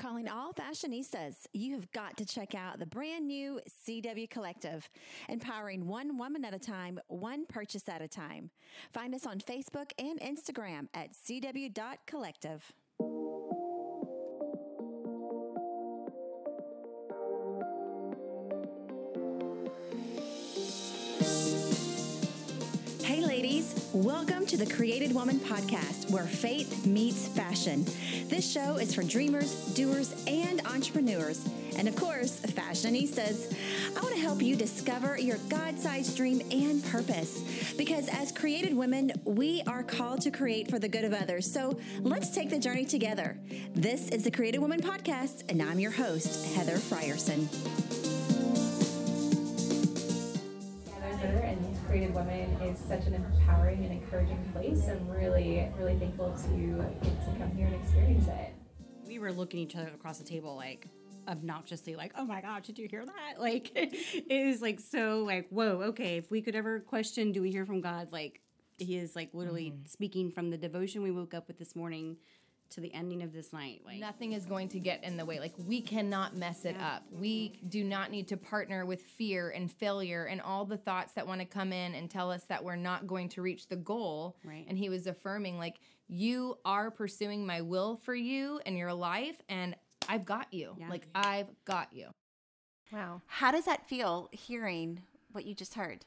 Calling all fashionistas, you have got to check out the brand new CW Collective, empowering one woman at a time, one purchase at a time. Find us on Facebook and Instagram at cw.collective. Hey, the Created Woman podcast where faith meets fashion. This show is for dreamers, doers, and entrepreneurs, and of course, fashionistas. I want to help you discover your God sized dream and purpose because as created women, we are called to create for the good of others. So let's take the journey together. This is the Created Woman podcast, and I'm your host, Heather Frierson. Women is such an empowering and encouraging place. I'm really, really thankful to get to come here and experience it. we were looking at each other across the table like obnoxiously like oh my god did you hear that like it is like so like whoa okay if we could ever question do we hear from god like he is like literally mm-hmm. speaking from the devotion we woke up with this morning to the ending of this night like Nothing is going to get in the way. Like, we cannot mess it up. We do not need to partner with fear and failure and all the thoughts that want to come in and tell us that we're not going to reach the goal. Right. And he was affirming, like, you are pursuing my will for you and your life, and I've got you. Yeah. Like, I've got you. Wow. How does that feel hearing what you just heard?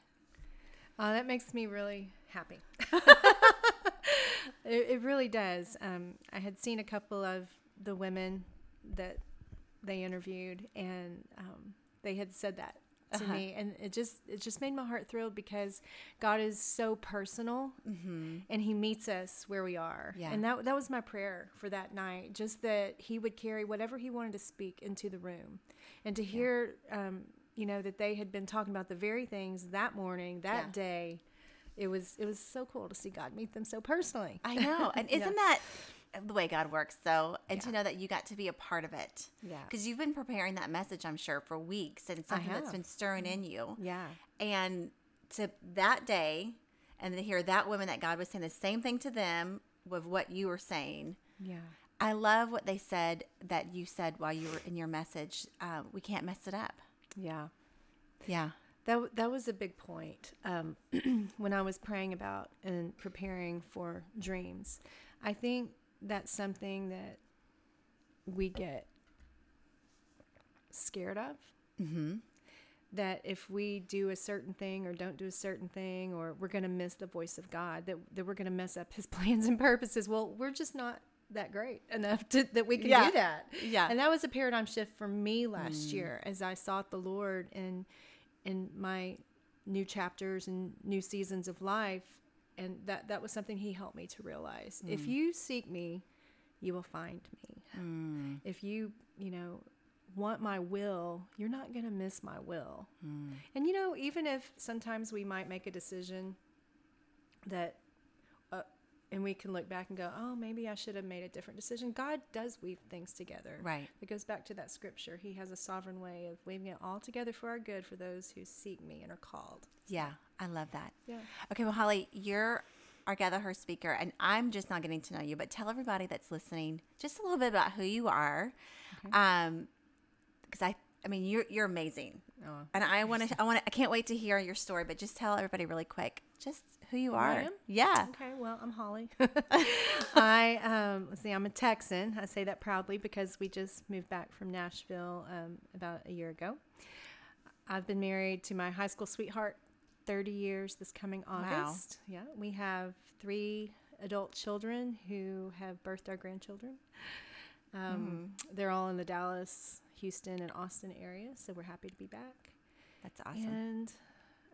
Uh, that makes me really happy. it, it really does. Um, I had seen a couple of the women that they interviewed, and um, they had said that to Uh-huh. me, and it just it just made my heart thrilled because God is so personal, and He meets us where we are. Yeah. And that that was my prayer for that night, just that He would carry whatever He wanted to speak into the room, and to hear, um, you know, that they had been talking about the very things that morning, that Yeah. day. It was it was so cool to see God meet them so personally. I know. And isn't that the way God works, though? And to know that you got to be a part of it. Yeah. Because you've been preparing that message, I'm sure, for weeks and something that's been stirring in you. Yeah. And to that day, and to hear that woman that God was saying the same thing to them with what you were saying. Yeah. I love what they said that you said while you were in your message. Uh, we can't mess it up. Yeah. Yeah. That, that was a big point um, when I was praying about and preparing for dreams. I think that's something that we get scared of. Mm-hmm. That if we do a certain thing or don't do a certain thing, or we're going to miss the voice of God, that, that we're going to mess up his plans and purposes. Well, we're just not that great enough to, that we can Yeah. do that. Yeah. And that was a paradigm shift for me last year as I sought the Lord in in my new chapters and new seasons of life. And that that was something he helped me to realize. If mm. you seek me, you will find me. Mm. If you, you know, want my will, you're not going to miss my will. Mm. And you know, even if sometimes we might make a decision that and we can look back and go, oh, maybe I should have made a different decision. God does weave things together. Right. It goes back to that scripture. He has a sovereign way of weaving it all together for our good for those who seek me and are called. Yeah. I love that. Yeah. Okay, well, Holly, you're our Gather Her speaker, and I'm just not getting to know you, but tell everybody that's listening just a little bit about who you are. Um, because I, I mean, you're you're amazing, Oh. and I want to, I want to, I can't wait to hear your story. But just tell everybody really quick, just who you are. Yeah. Okay, well, I'm Holly. I um, let's see, I'm a Texan. I say that proudly because we just moved back from Nashville um, about a year ago. I've been married to my high school sweetheart 30 years this coming August. Wow. Yeah, we have three adult children who have birthed our grandchildren. Um, They're all in the Dallas, Houston, and Austin area, so we're happy to be back. That's awesome. And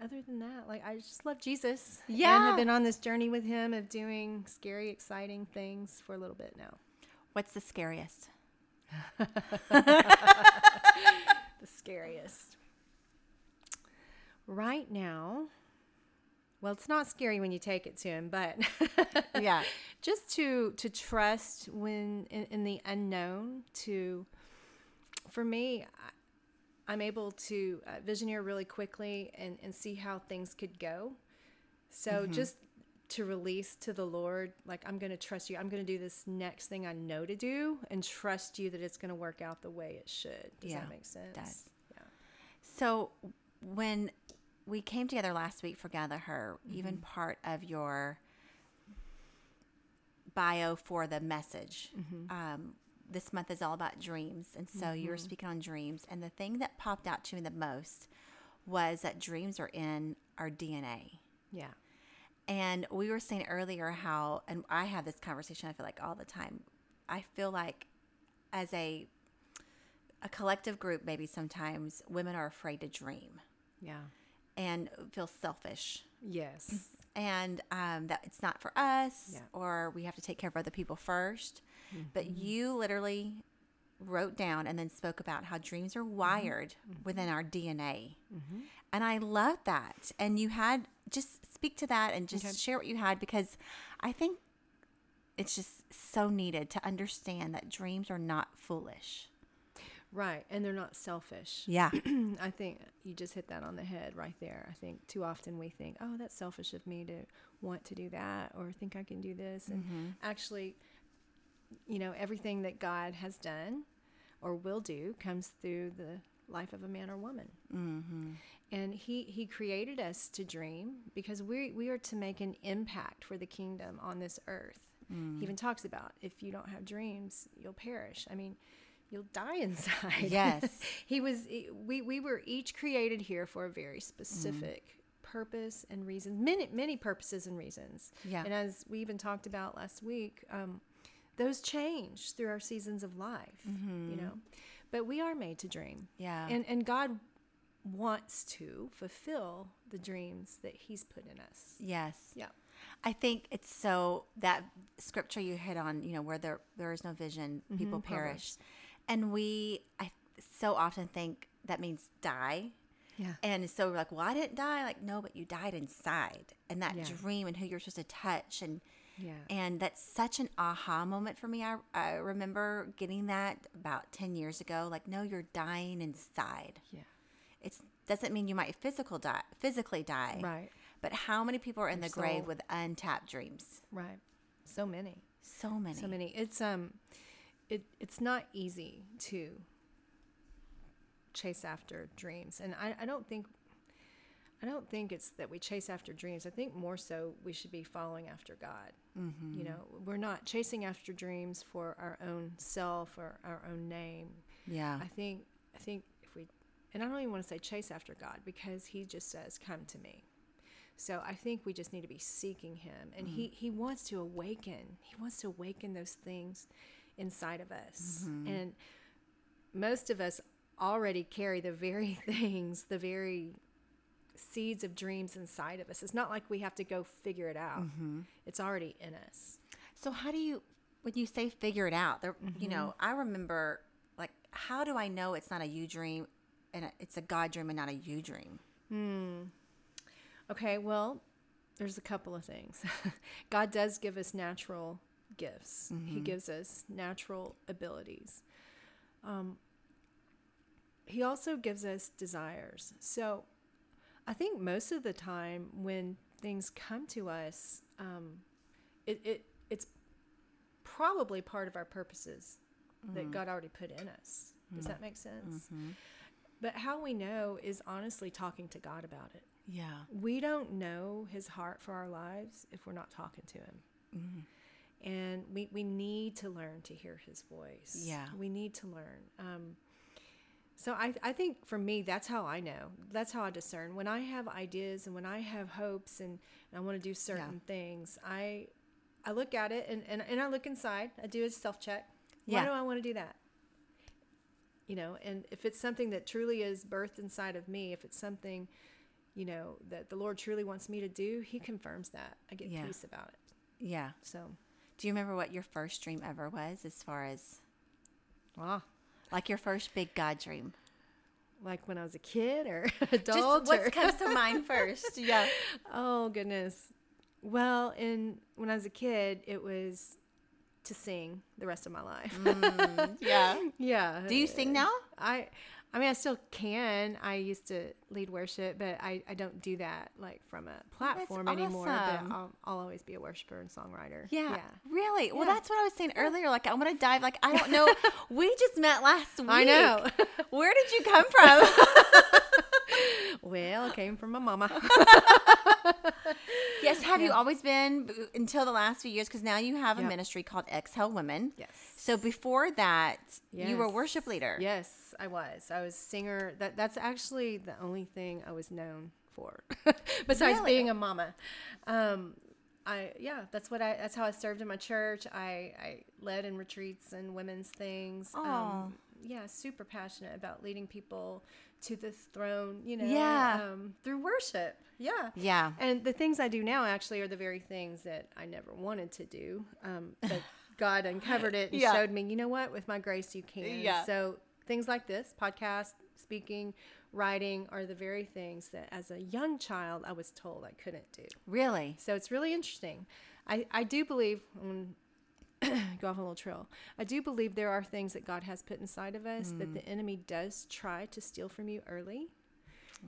other than that, like I just love Jesus. And Yeah. have been on this journey with him of doing scary, exciting things for a little bit now. What's the scariest? The scariest. Right now, well, it's not scary when you take it to him, but Yeah. just to to trust when in, in the unknown to for me I, i'm able to uh, visioneer really quickly and, and see how things could go so just to release to the Lord, like I'm going to trust you. I'm going to do this next thing I know to do and trust you that it's going to work out the way it should. Does Yeah, that make sense? does. Yeah. So when we came together last week for Gather Her, even part of your bio for the message, um, this month is all about dreams. And so you were speaking on dreams. And the thing that popped out to me the most was that dreams are in our DNA. Yeah. And we were saying earlier how, and I have this conversation, I feel like all the time. I feel like as a a collective group, maybe sometimes women are afraid to dream Yeah. and feel selfish Yes. and um, that it's not for us Yeah. or we have to take care of other people 1st But mm-hmm. you literally wrote down and then spoke about how dreams are mm-hmm. wired mm-hmm. within our DNA. And I love that. And you had just speak to that and just share what you had because I think it's just so needed to understand that dreams are not foolish. Right. And they're not selfish. Yeah. I think you just hit that on the head right there. I think too often we think, oh, that's selfish of me to want to do that or think I can do this. And actually, you know, everything that God has done or will do comes through the life of a man or woman. Mm-hmm. And he, he created us to dream because we, we are to make an impact for the kingdom on this earth. He even talks about if you don't have dreams, you'll perish. I mean, you'll die inside. Yes. he was we we were each created here for a very specific purpose and reasons many many purposes and reasons Yeah. and as we even talked about last week um, those change through our seasons of life you mm-hmm. know? But we are made to dream. Yeah. and and god wants to fulfill the dreams that he's put in us. Yes. yeah. I think it's so that scripture you hit on, you know, where there there is no vision, mm-hmm. people perish, and we I so often think that means die, yeah. And so we're like, well, I didn't die, like no, but you died inside, and that Yeah. dream and who you're supposed to touch, and yeah. And that's such an aha moment for me. I I remember getting that about ten years ago, like no, you're dying inside. yeah. It's doesn't mean you might physical die physically die, right. But how many people are in Your the grave with untapped dreams? right. So many. So many. so many. It's um it it's not easy to chase after dreams. And i, I don't think i don't think it's that we chase after dreams. I think more so we should be following after god Mm-hmm. you know we're not chasing after dreams for our own self or our own name Yeah. i think i think if we and i don't even want to say chase after god because he just says come to me so I think we just need to be seeking him and he he wants to awaken. He wants to awaken those things inside of us. And most of us already carry the very things, the very seeds of dreams inside of us. It's not like we have to go figure it out. Mm-hmm. It's already in us. So how do you, when you say figure it out, there, you know, mm-hmm. I remember like, how do I know it's not a you dream and a- it's a God dream and not a you dream? Hmm. Okay, well, there's a couple of things. God does give us natural gifts. He mm-hmm. gives us natural abilities. Um, he also gives us desires. So, I think most of the time when things come to us, um, it, it it's probably part of our purposes that God already put in us. Does that make sense? But how we know is honestly talking to God about it Yeah. we don't know his heart for our lives if we're not talking to him. And we, we need to learn to hear his voice. Yeah. We need to learn. Um, so I, I think for me, that's how I know. That's how I discern. When I have ideas and when I have hopes and, and I want to do certain things, I I look at it and, and, and I look inside. I do a self check. Why Yeah. do I want to do that? You know, and if it's something that truly is birthed inside of me, if it's something you know, that the Lord truly wants me to do, He confirms that. I get Yeah. peace about it. Yeah. So, Do you remember what your first dream ever was as far as ah, like your first big God dream? like when I was a kid or Just adult. or- what comes to mind first? Yeah. oh goodness. Well, in when I was a kid, it was to sing the rest of my life. Mm, yeah. yeah. Do you sing now? I I mean, I still can. I used to lead worship, but I, I don't do that like from a platform anymore. But I'll, I'll always be a worshiper and songwriter. Yeah, really. Well, that's what I was saying earlier. Like, I want to dive. Like, I don't know. we just met last week. I know. Where did you come from? Well, it came from my mama. yes. Have you always been until the last few years? Because now you have a Yep. ministry called Exhale Women. Yes. So before that, you were a worship leader. Yes, I was. I was singer. That that's actually the only thing I was known for, besides Really? being a mama. Um, I yeah, that's what I. That's how I served in my church. I I led in retreats and women's things. Um, yeah, super passionate about leading people to the throne. You know, Yeah. um, through worship. Yeah. Yeah. And the things I do now actually are the very things that I never wanted to do. Um, but God uncovered it and Yeah. showed me, you know what, with my grace you can. Yeah. So things like this, podcast, speaking, writing are the very things that as a young child I was told I couldn't do. Really? So it's really interesting. I, I do believe, gonna go off on a little trail. I do believe there are things that God has put inside of us that the mm. enemy does try to steal from you early.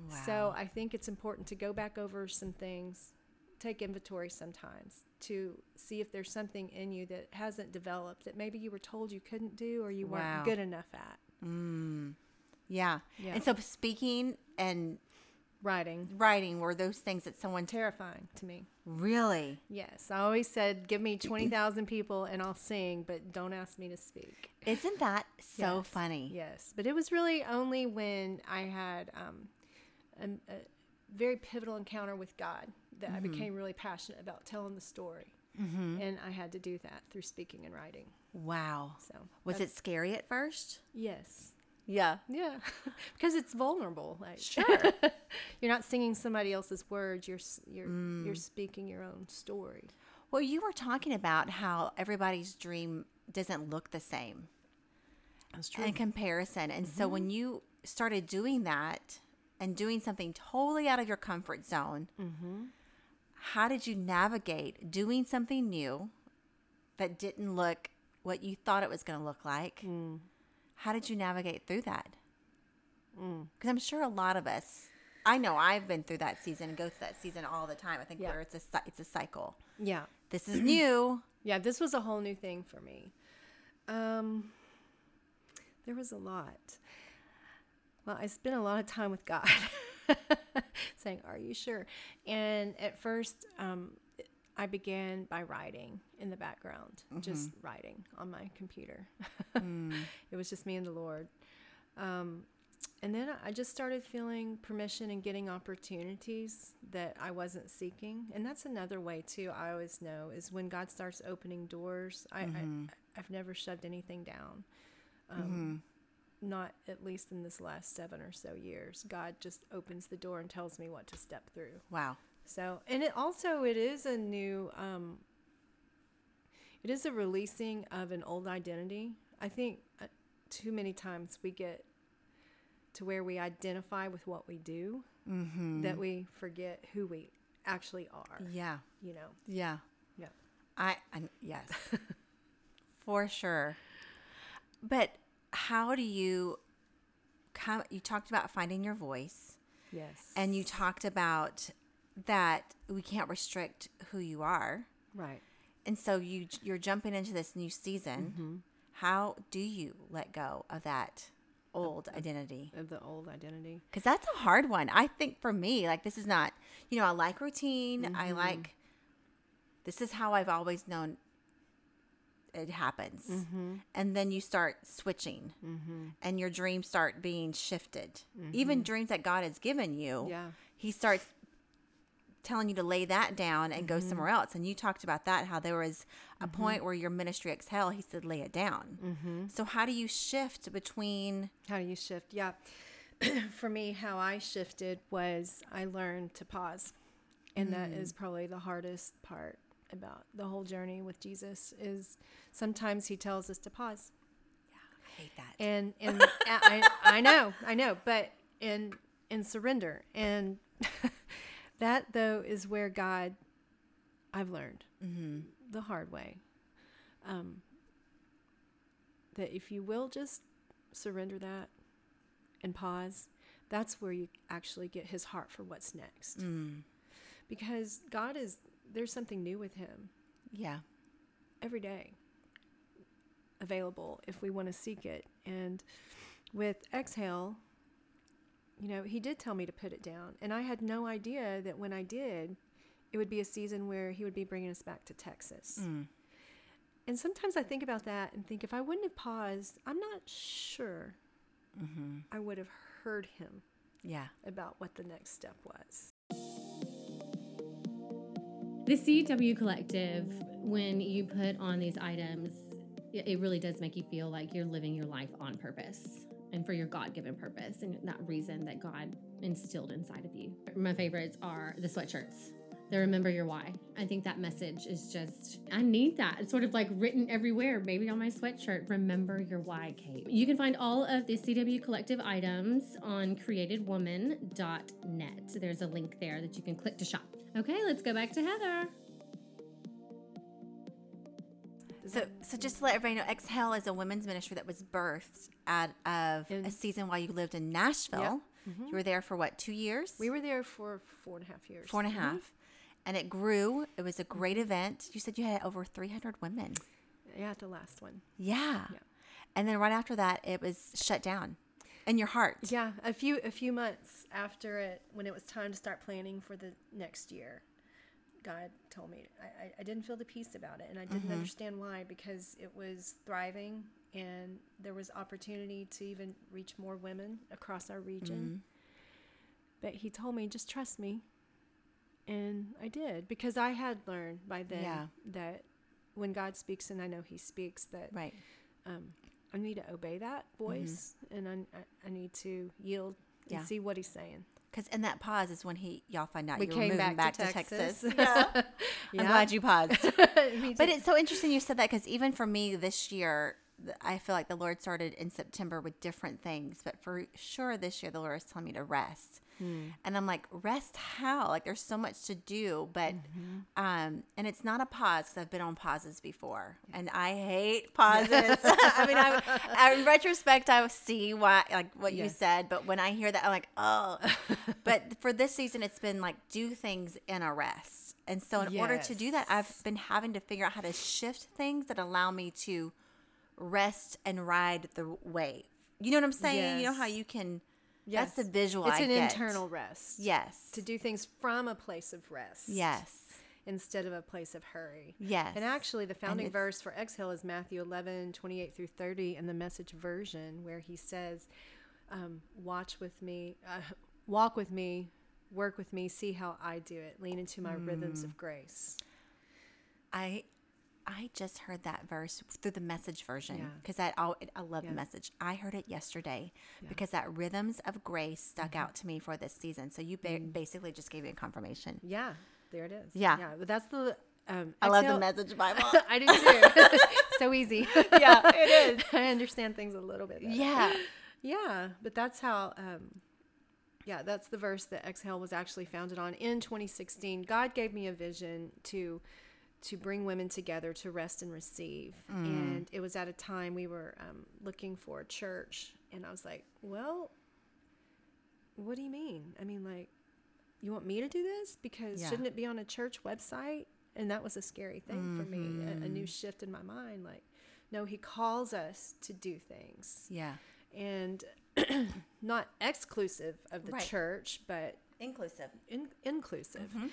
Wow. So I think it's important to go back over some things, take inventory sometimes to see if there's something in you that hasn't developed that maybe you were told you couldn't do or you weren't good enough at. Yeah. Yeah. And so speaking and Writing, writing were those things that someone terrifying to me. really. Yes, I always said, give me 20,000 people and I'll sing, but don't ask me to speak. Isn't that so Yes, funny? Yes, but it was really only when I had um, a, a very pivotal encounter with God that I Mm-hmm. became really passionate about telling the story, and I had to do that through speaking and writing. Wow. So Was it scary at first? Yes. Yeah. Yeah, because it's vulnerable. Like Sure. you're not singing somebody else's words. You're you're Mm. you're speaking your own story. Well, you were talking about how everybody's dream doesn't look the same That's true. in comparison. And so when mm-hmm. you started doing that and doing something totally out of your comfort zone, mm-hmm. how did you navigate doing something new that didn't look what you thought it was going to look like? Mm. How did you navigate through that? Because I'm sure a lot of us, I know I've been through that season and go through that season all the time. I think Yeah. where it's a it's a cycle. Yeah. This is new. Yeah, this was a whole new thing for me. Um, there was a lot. Well, I spent a lot of time with God, saying, "Are you sure?" And at first, um, I began by writing in the background, just writing on my computer. it was just me and the Lord. Um, and then I just started feeling permission and getting opportunities that I wasn't seeking. And that's another way too. I always know is when God starts opening doors. I, I I've never shoved anything down. Um, Not at least in this last seven or so years. God just opens the door and tells me what to step through. Wow. So, and it also it is a new um it is a releasing of an old identity. I think uh, too many times we get to where we identify with what we do that we forget who we actually are, Yeah. you know. Yeah. Yeah. I, I yes. For sure. But how do you come you talked about finding your voice Yes. and you talked about that we can't restrict who you are. right. And so you you're jumping into this new season. Mm-hmm. How do you let go of that old identity? Of the old identity. Because that's a hard one. I think for me, like this is not, you know, I like routine. I mm-hmm. like, this is how I've always known it happens. Mm-hmm. And then you start switching and your dreams start being shifted. Even dreams that God has given you, Yeah. He starts telling you to lay that down and go mm-hmm. somewhere else. And you talked about that, how there was a mm-hmm. point where your ministry exhale, He said, lay it down. Mm-hmm. So, how do you shift between, How do you shift? Yeah. For me, how I shifted was I learned to pause. And that is mm. probably the hardest part about the whole journey with Jesus is sometimes he tells us to pause. Yeah, I hate that. And and I, I know, I know, but in in surrender. And that though is where God I've learned the hard way. Um, that if you will just surrender that and pause, that's where you actually get his heart for what's next. Because God is, there's something new with him Yeah. every day available if we want to seek it. And with Exhale, you know, he did tell me to put it down. And I had no idea that when I did, it would be a season where he would be bringing us back to Texas. Mm. And sometimes I think about that and think if I wouldn't have paused, I'm not sure mm-hmm. I would have heard him Yeah. about what the next step was. The CW Collective, when you put on these items, it it really does make you feel like you're living your life on purpose and for your God given purpose and that reason that God instilled inside of you. My favorites are the sweatshirts. The remember your why. I think that message is just, I need that. It's sort of like written everywhere, maybe on my sweatshirt. Remember your why, Kate. You can find all of the CW Collective items on createdwoman.net. There's a link there that you can click to shop. Okay, let's go back to Heather. So, so just to let everybody know, Exhale is a women's ministry that was birthed out of In- a season while you lived in Nashville. Mm-hmm. You were there for what, two years? We were there for four and a half years. Four and a mm-hmm. half. And it grew. It was a mm-hmm. great event. You said you had over 300 women. Yeah, the last one. Yeah. And then right after that, it was shut down And your heart. Yeah, a few a few months after it, when it was time to start planning for the next year, God told me I, I, didn't feel the peace about it, and I didn't mm-hmm. understand why because it was thriving and there was opportunity to even reach more women across our region. Mm-hmm. But He told me just trust me, and I did because I had learned by then Yeah. that when God speaks, and I know He speaks, that Right. um, I need to obey that mm-hmm. voice and I, I- I need to yield and Yeah. see what he's saying. Because in that pause is when he y'all find out We you were came moving back back, to Texas. Texas. Yeah. I'm glad you paused. But it's so interesting you said that because even for me this year, I feel like the Lord started in September with different things. But for sure this year, the Lord is telling me to rest. And I'm like, rest how? Like there's so much to do. But, um, and it's not a pause because I've been on pauses before and I hate pauses. I mean, I, I, in retrospect, I see why, like what you said. But when I hear that, I'm like, oh. but for this season, it's been like do things in a rest. And so, in order to do that, I've been having to figure out how to shift things that allow me to rest and ride the wave. You know what I'm saying? You know how you can. Yes. That's the visual. it's I an get. internal rest. Yes. To do things from a place of rest. Yes. Instead of a place of hurry. Yes. And actually, the founding verse for exhale is Matthew 11, 28 through 30 in the message version, where he says, um, Watch with me, uh, walk with me, work with me, see how I do it, lean into my rhythms Mm. of grace. I I just heard that verse through the message version Yeah. because I I love Yeah. the message. I heard it yesterday because that rhythms of grace stuck Mm-hmm. out to me for this season. So you ba- basically just gave me a confirmation. Yeah, there it is. Yeah. Yeah, but that's the. Um, I love the message Bible. I do too. so easy. Yeah, it is. I understand things a little bit. Better. yeah. Yeah, but that's how. Um, yeah, that's the verse that Exhale was actually founded on in 2016. God gave me a vision to to bring women together to rest and receive, mm. and it was at a time we were um, looking for a church, and I was like, well. What do you mean? I mean, like, you want me to do this? Because Yeah. shouldn't it be on a church website? And that was a scary thing for me, a, a mm-hmm. new shift in my mind. Like, no, he calls us to do things Yeah. and not exclusive of the Right. church, but Inclusive. in, inclusive. Mm-hmm.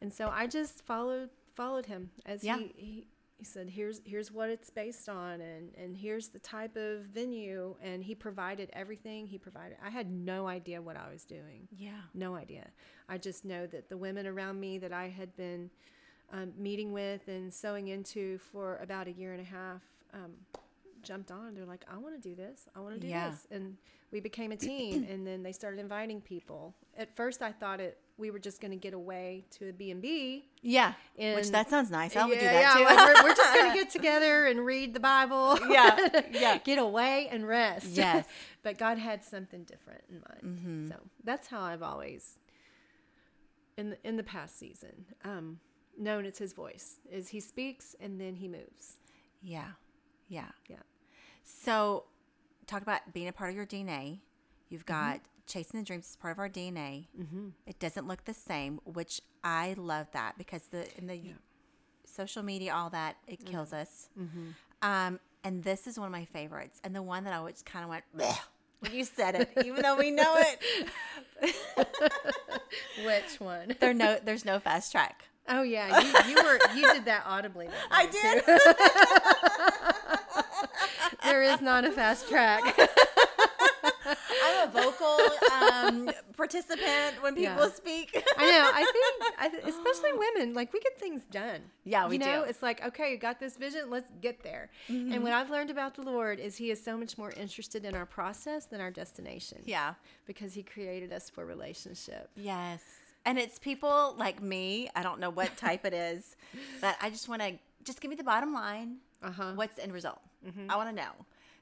And so I just followed followed him as Yeah. he, he he said, "Here's here's what it's based on, and and here's the type of venue." And he provided everything. He provided. I had no idea what I was doing. Yeah. No idea. I just know that the women around me that I had been um, meeting with and sewing into for about a year and a half um, jumped on. They're like, I want to do this. I want to do Yeah. this. And we became a team. and then they started inviting people. At first, I thought it we were just going to get away to a B&B. Yeah. Which that sounds nice. I would do that yeah, too. like, we're, we're just going to get together and read the Bible. Yeah, yeah. get away and rest. Yes. but God had something different in mind. So that's how I've always, in the, in the past season, um, known it's His voice. Is He speaks and then He moves. Yeah. Yeah. Yeah. So, talk about being a part of your DNA. You've got chasing the dreams is part of our DNA. Mm-hmm. It doesn't look the same, which I love that because the in the social media, all that it kills us. Um, and this is one of my favorites, and the one that I always kind of went "Bleh," when you said it, even though we know it. Which one? There no, there's no fast track. Oh yeah, you, you were you did that audibly. That I did. There is not a fast track. A vocal um, participant when people Yeah. speak. I know. I think, I th- especially women, like we get things done. Yeah, we you know, do. It's like, okay, you got this vision. Let's get there. And what I've learned about the Lord is He is so much more interested in our process than our destination. yeah. because He created us for relationship. Yes. And it's people like me. I don't know what type it is, but I just want to just give me the bottom line. Uh-huh. What's the end result? I want to know.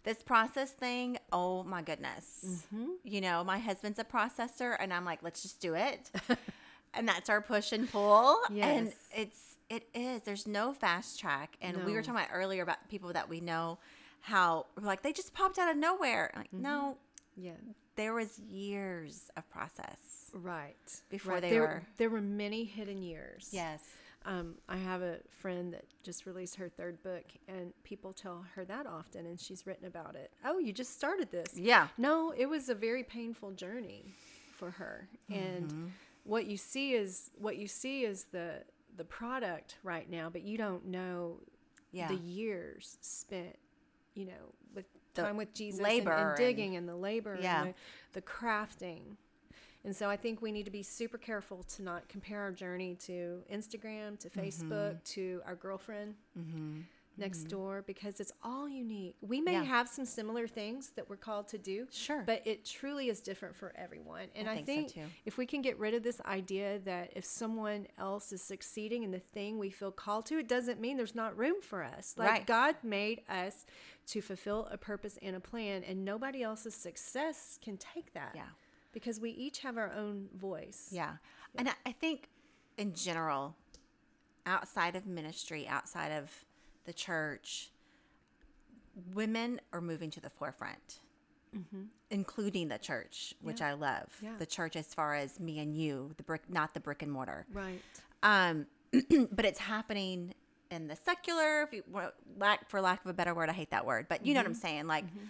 This process thing, oh my goodness. Mm-hmm. You know, my husband's a processor, and I'm like, let's just do it. and that's our push and pull. And it's, it is. There's no fast track. And we were talking about earlier about people that we know how, like, they just popped out of nowhere. Like, mm-hmm. no, Yeah. there was years of process. Right. Before Right. they there, were- There were many hidden years. Yes. Um, I have a friend that just released her third book, and people tell her that often, and she's written about it. Oh, you just started this. Yeah. No, it was a very painful journey for her, and what you see is what you see is the the product right now, but you don't know Yeah. the years spent, you know, with The time with Jesus, and- labor and, and- digging, and the labor, Yeah. and the, the crafting. And so I think we need to be super careful to not compare our journey to Instagram, to Facebook, mm-hmm. to our girlfriend mm-hmm. next mm-hmm. door because it's all unique. We may Yeah. have some similar things that we're called to do, Sure. but it truly is different for everyone. And I I, think so, if we can get rid of this idea that if someone else is succeeding in the thing we feel called to, it doesn't mean there's not room for us. Like Right. God made us to fulfill a purpose and a plan, and nobody else's success can take that. Yeah. Because we each have our own voice. Yeah. And I, think in general, outside of ministry, outside of the church, women are moving to the forefront, mm-hmm. including the church, which I love. Yeah. The church, as far as me and you, the brick, not the brick and mortar. Right. Um, but it's happening in the secular, if you, lack for lack of a better word, I hate that word, but you know what I'm mm-hmm. saying, like, mm-hmm.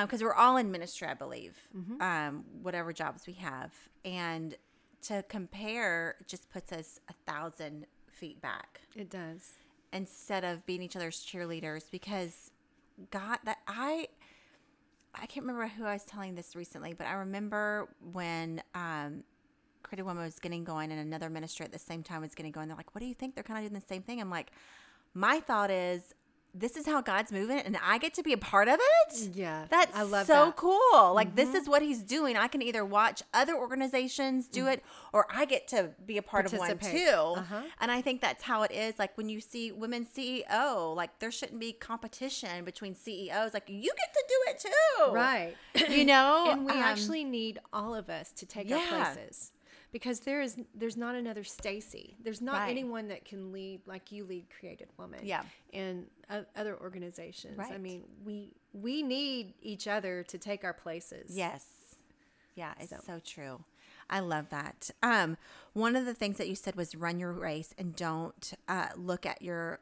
Because we're all in ministry, I believe, um, whatever jobs we have, and to compare just puts us a thousand feet back It does. instead of being each other's cheerleaders because God that I I can't remember who I was telling this recently, but I remember when um Created Woman was getting going and another ministry at the same time was getting going. They're like, What do you think? They're kind of doing the same thing. I'm like, my thought is this is how God's moving and I get to be a part of it. Yeah, That's I love so that. Mm-hmm. cool. Like this is what he's doing. I can either watch other organizations do it or I get to be a part of one. Too. Uh-huh. And I think that's how it is. Like when you see women CEO, like there shouldn't be competition between CEOs. Like you get to do it too. Right. You know? and we Um, actually need all of us to take yeah. our places because there is there's not another Stacy. There's not Right. anyone that can lead like you lead Created Woman. Yeah. and o- other organizations. Right. I mean, we we need each other to take our places. Yes. Yeah, it's so. So. true. I love that. Um, one of the things that you said was run your race and don't uh, look at your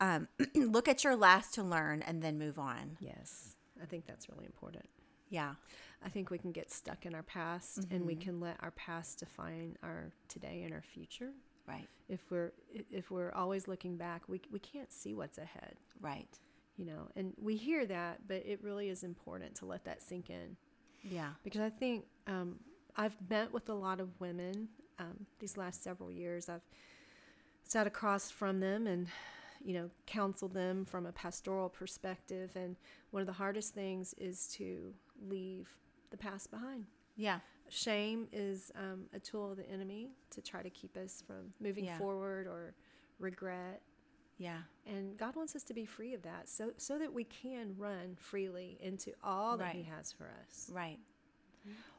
um, look at your last to learn and then move on. Yes, I think that's really important. Yeah. I think we can get stuck in our past, and Mm-hmm. we can let our past define our today and our future. Right. If we're if we're always looking back, we we can't see what's ahead. Right. you know and we hear that but it really is important to let that sink in Yeah. because i think um, i've met with a lot of women um, these last several years i've sat across from them and you know counseled them from a pastoral perspective and one of the hardest things is to leave the past behind Yeah. shame is um, a tool of the enemy to try to keep us from moving Yeah. forward or regret Yeah. and God wants us to be free of that so so that we can run freely into all that he has for us. Right.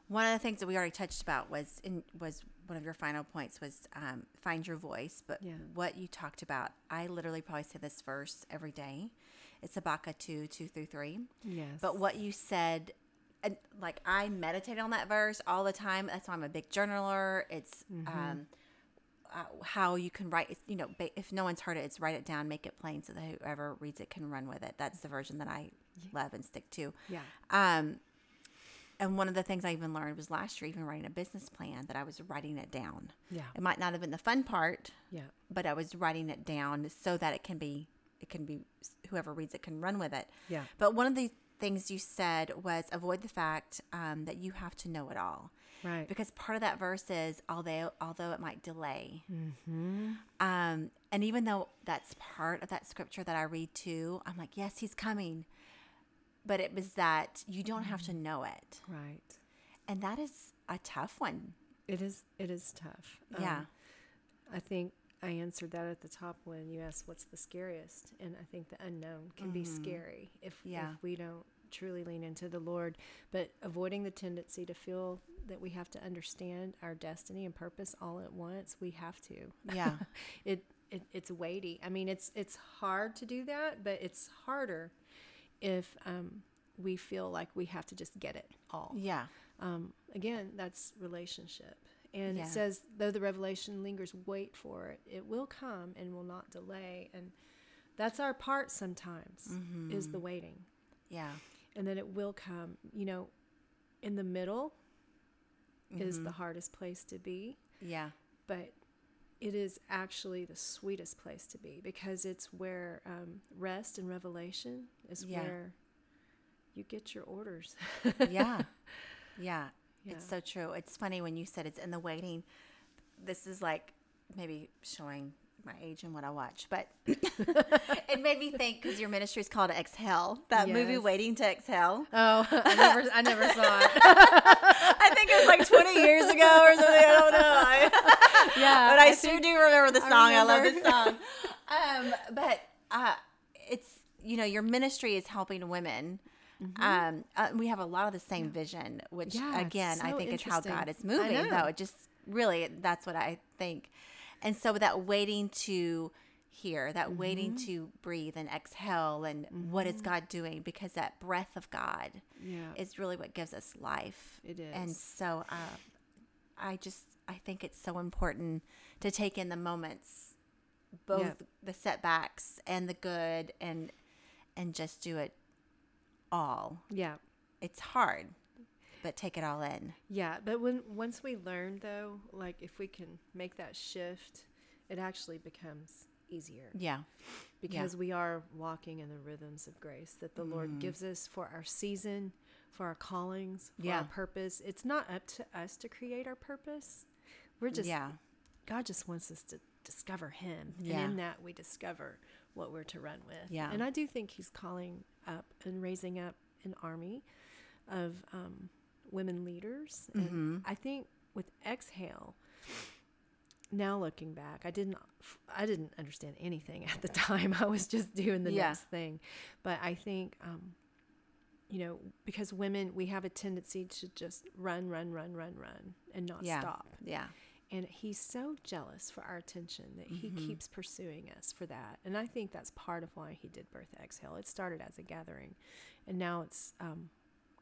One of the things that we already touched about was in was one of your final points was um, find your voice. But Yeah. what you talked about, I literally probably say this verse every day. It's Habakkuk two two through three. Yes. But what you said, like I meditate on that verse all the time. That's why I'm a big journaler. It's um, uh, how you can write. You know, ba- if no one's heard it, it's write it down, make it plain, so that whoever reads it can run with it. That's the version that I love and stick to. Yeah. Um, and one of the things I even learned was last year, even writing a business plan, that I was writing it down. Yeah. It might not have been the fun part, Yeah. but I was writing it down so that it can be, it can be, whoever reads it can run with it. Yeah. But one of the things you said was avoid the fact um, that you have to know it all. Right. Because part of that verse is although although it might delay, um, and even though that's part of that scripture that I read too, I'm like, yes, he's coming. But it was that you don't have to know it, Right. and that is a tough one. It is. It is tough. Yeah. Um, I think I answered that at the top when you asked what's the scariest, and I think the unknown can be scary if Yeah. if we don't truly lean into the Lord. But avoiding the tendency to feel that we have to understand our destiny and purpose all at once, we have to. Yeah. it, it it's weighty. I mean, it's it's hard to do that, but it's harder if um, we feel like we have to just get it all yeah, um, again, that's relationship. And Yeah. it says, though the revelation lingers, wait for it. It will come and will not delay. And that's our part sometimes, is the waiting. yeah, And then it will come. You know, in the middle is the hardest place to be, yeah, but it is actually the sweetest place to be because it's where um, rest and revelation is Yeah. where you get your orders. yeah, yeah. Yeah. It's so true. It's funny when you said it's in the waiting. This is like maybe showing my age and what I watch, but it made me think because your ministry is called Exhale. That movie, Waiting to Exhale. oh, I never, I never saw it. I think it was like 20 years ago or something. I don't know. I, Yeah, but I, I sure do remember the song. I, love remember. this song. Um, but uh, it's you know your ministry is helping women. Um, uh, we have a lot of the same vision, which Mm-hmm. Yeah, again I think is how. God is moving. Though it just really that's what I think. And so that waiting to hear, that waiting Mm-hmm. to breathe and exhale, and what is God doing? Because that breath of God Yeah. is really what gives us life. It And so uh, I just I think it's so important to take in the moments, both Yeah. the setbacks and the good, and and just do it all. Yeah. It's hard, but take it all in. Yeah, but when once we learn though, like if we can make that shift, it actually becomes easier Yeah, because we are walking in the rhythms of grace that the Lord mm. gives us for our season, for our callings, for Yeah. our purpose. It's not up to us to create our purpose. We're just yeah, God just wants us to discover Him, Yeah. and in that we discover what we're to run with. Yeah. and I do think He's calling up and raising up an army of um, women leaders, and Mm-hmm. I think with Exhale. Now looking back, I didn't I didn't understand anything at the time. I was just doing the Yeah. next thing. But I think um, you know, because women we have a tendency to just run, run, run, run, run and not yeah, stop. yeah, And he's so jealous for our attention that he Mm-hmm. keeps pursuing us for that. And I think that's part of why he did Birth Exhale. It started as a gathering, and now it's um,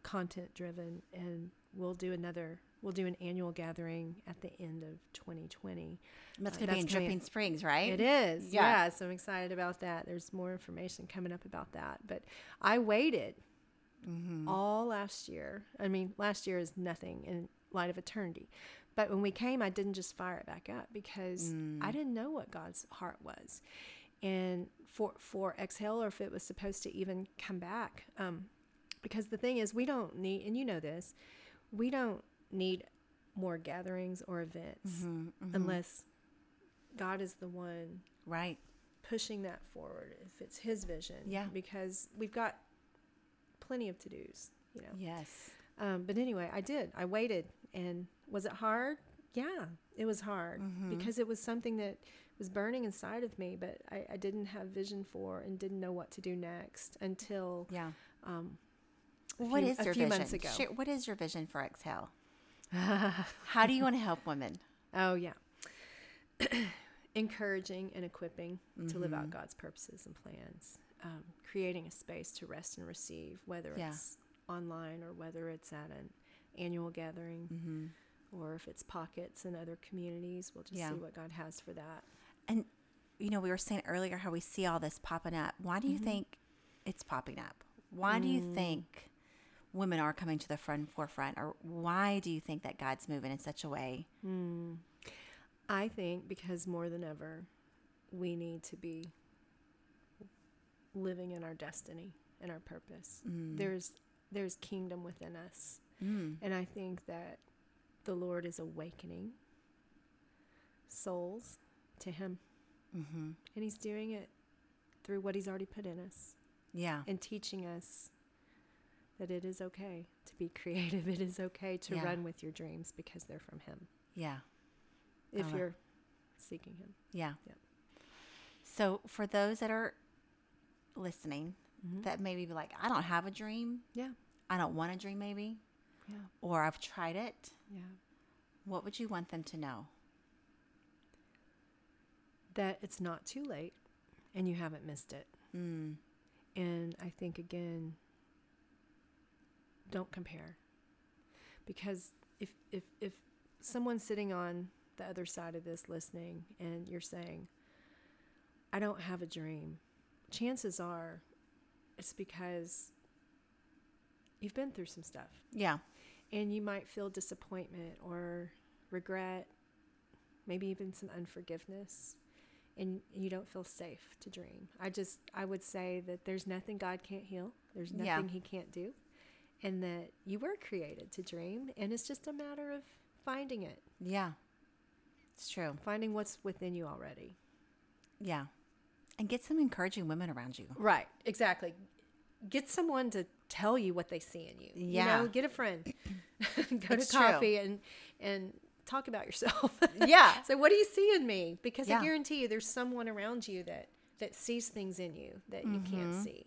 content driven. And we'll do another, we'll do an annual gathering at the end of 2020. That's Uh, gonna be in Dripping Springs, right? It is. Yeah. Yeah. So I'm excited about that. There's more information coming up about that. But I waited Mm-hmm. all last year. I mean, last year is nothing in light of eternity. But when we came, I didn't just fire it back up because Mm. I didn't know what God's heart was. And for for exhale or if it was supposed to even come back. Um, because the thing is we don't need and you know this, we don't need more gatherings or events Mm-hmm, unless God is the one Right. pushing that forward if it's his vision. Yeah. Because we've got plenty of to dos, you know. Yes. Um, but anyway, I did. I waited. And was it hard? Yeah, it was hard because it was something that was burning inside of me, but I, I didn't have vision for and didn't know what to do next until Yeah. um, Well, what few- is a your few vision? months ago. Share- what is your vision for Exhale? How do you want to help women? Oh, yeah. Encouraging and equipping to live out God's purposes and plans. Um, creating a space to rest and receive, whether Yeah. it's online or whether it's at an annual gathering or if it's pockets in other communities. We'll just Yeah. see what God has for that. And you know, we were saying earlier how we see all this popping up. Why do you Mm-hmm. think it's popping up? Why do you Mm. think women are coming to the front forefront, or why do you think that God's moving in such a way? I think because more than ever, we need to be living in our destiny and our purpose. There's there's kingdom within us, and I think that the Lord is awakening souls to Him, mm-hmm. and He's doing it through what He's already put in us Yeah, and teaching us that it is okay to be creative. It is okay to Yeah. run with your dreams because they're from Him. yeah, If you're seeking Him. yeah. Yep. So for those that are listening, Mm-hmm. that maybe be like, I don't have a dream, Yeah. I don't want a dream, maybe, Yeah. or I've tried it. Yeah. What would you want them to know? That it's not too late and you haven't missed it. Mm, And I think, again, don't compare. Because if, if, if someone's sitting on the other side of this listening and you're saying, I don't have a dream, chances are it's because you've been through some stuff. yeah, and you might feel disappointment or regret, maybe even some unforgiveness, and you don't feel safe to dream. I just, I would say that there's nothing God can't heal, there's nothing Yeah. He can't do, and that you were created to dream, and it's just a matter of finding it, yeah. It's true. finding what's within you already. Yeah. And get some encouraging women around you. Right, exactly. Get someone to tell you what they see in you. Yeah. You know, get a friend. Go It's to true. coffee and and talk about yourself. Yeah. so what do you see in me? Because Yeah. I guarantee you there's someone around you that that sees things in you that you Mm-hmm. can't see.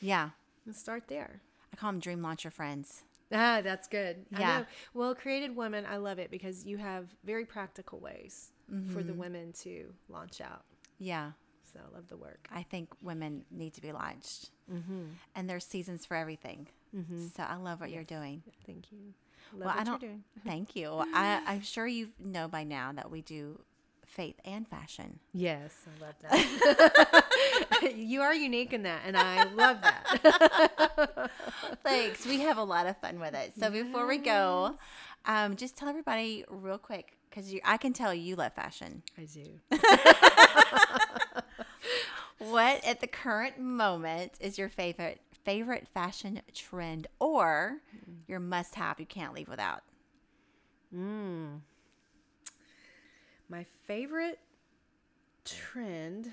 Yeah. And start there. I call them dream launcher friends. Ah, that's good. I Yeah. Well, Created Woman, I love it because you have very practical ways for Mm-hmm. the women to launch out. Yeah. So I love the work. I think women need to be launched. Mm-hmm. And there's seasons for everything. So I love what you're doing. Thank you. Love well, what I you're don't. doing. Thank you. I, I'm sure you know by now that we do faith and fashion. Yes, I love that. you are unique in that, and I love that. Thanks. We have a lot of fun with it. So before we go, um, just tell everybody real quick because I can tell you love fashion. I do. What at the current moment is your favorite favorite fashion trend or your must have you can't leave without? My favorite trend.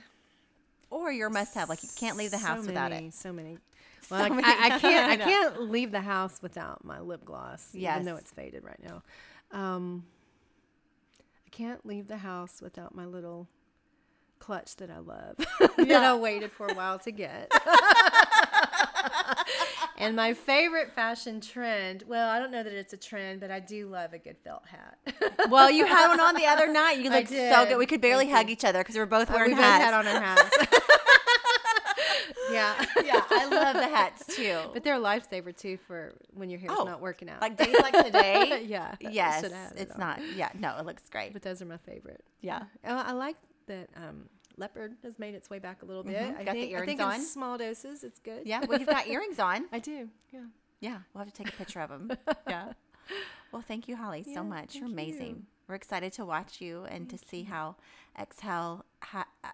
Or your must have like you can't leave the house so without many, it. So many. Well, I, many. I, I can't. I I can't leave the house without my lip gloss, Yes. even though it's faded right now. Um, I can't leave the house without my little clutch that I love that I waited for a while to get. and my favorite fashion trend. Well, I don't know that it's a trend, but I do love a good felt hat. Well, you had one on the other night. You looked so good. We could barely Thank hug you. each other because we were both uh, we wearing both hats. had on our hats. yeah. yeah, I love the hats too. But they're a lifesaver too for when your hair's Oh, not working out. like days like today. yeah. Yes, it it's not. Yeah, no, it looks great. But those are my favorite. Yeah. Oh, I like that um, leopard has made its way back a little bit. Mhm. I Got the think, I earrings think on? in small doses, it's good. Yeah, well, you've got earrings on. I do. Yeah. Yeah, we'll have to take a picture of them. Yeah. Well, thank you, Holly, so much. You're amazing. you. We're excited to watch you and to see how Exhale ha- uh,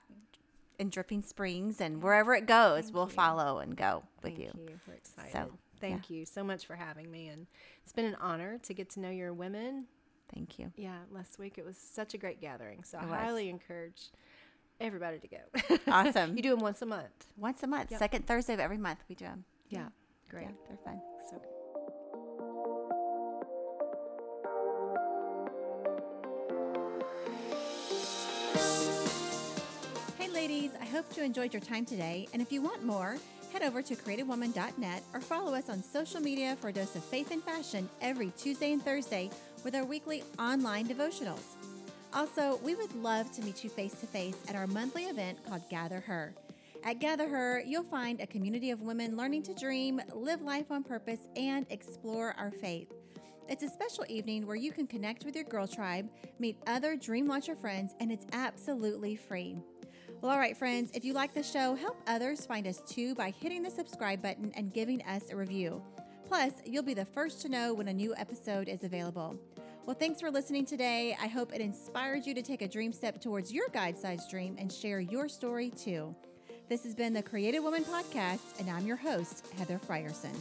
in Dripping Springs and wherever it goes, we'll follow and go with Thank you. you. We're excited. So, Thank you so much for having me. And it's been an honor to get to know your women. Thank you. Yeah, last week it was such a great gathering. So I was. highly encourage everybody to go. Awesome. you do them once a month. Once a month, Yep. second Thursday of every month, we do them. Yeah. Great. Yeah, they're fun. So Hey, ladies, I hope you enjoyed your time today. And if you want more, head over to createdwoman.net or follow us on social media for a dose of faith and fashion every Tuesday and Thursday with our weekly online devotionals. Also, we would love to meet you face to face at our monthly event called Gather Her. At Gather Her, you'll find a community of women learning to dream, live life on purpose, and explore our faith. It's a special evening where you can connect with your girl tribe, meet other Dream Launcher friends, and it's absolutely free. Well, all right, friends, if you like the show, help others find us too by hitting the subscribe button and giving us a review. Plus, you'll be the first to know when a new episode is available. Well, thanks for listening today. I hope it inspired you to take a dream step towards your guide sized dream and share your story too. This has been the Created Woman Podcast, and I'm your host, Heather Frierson.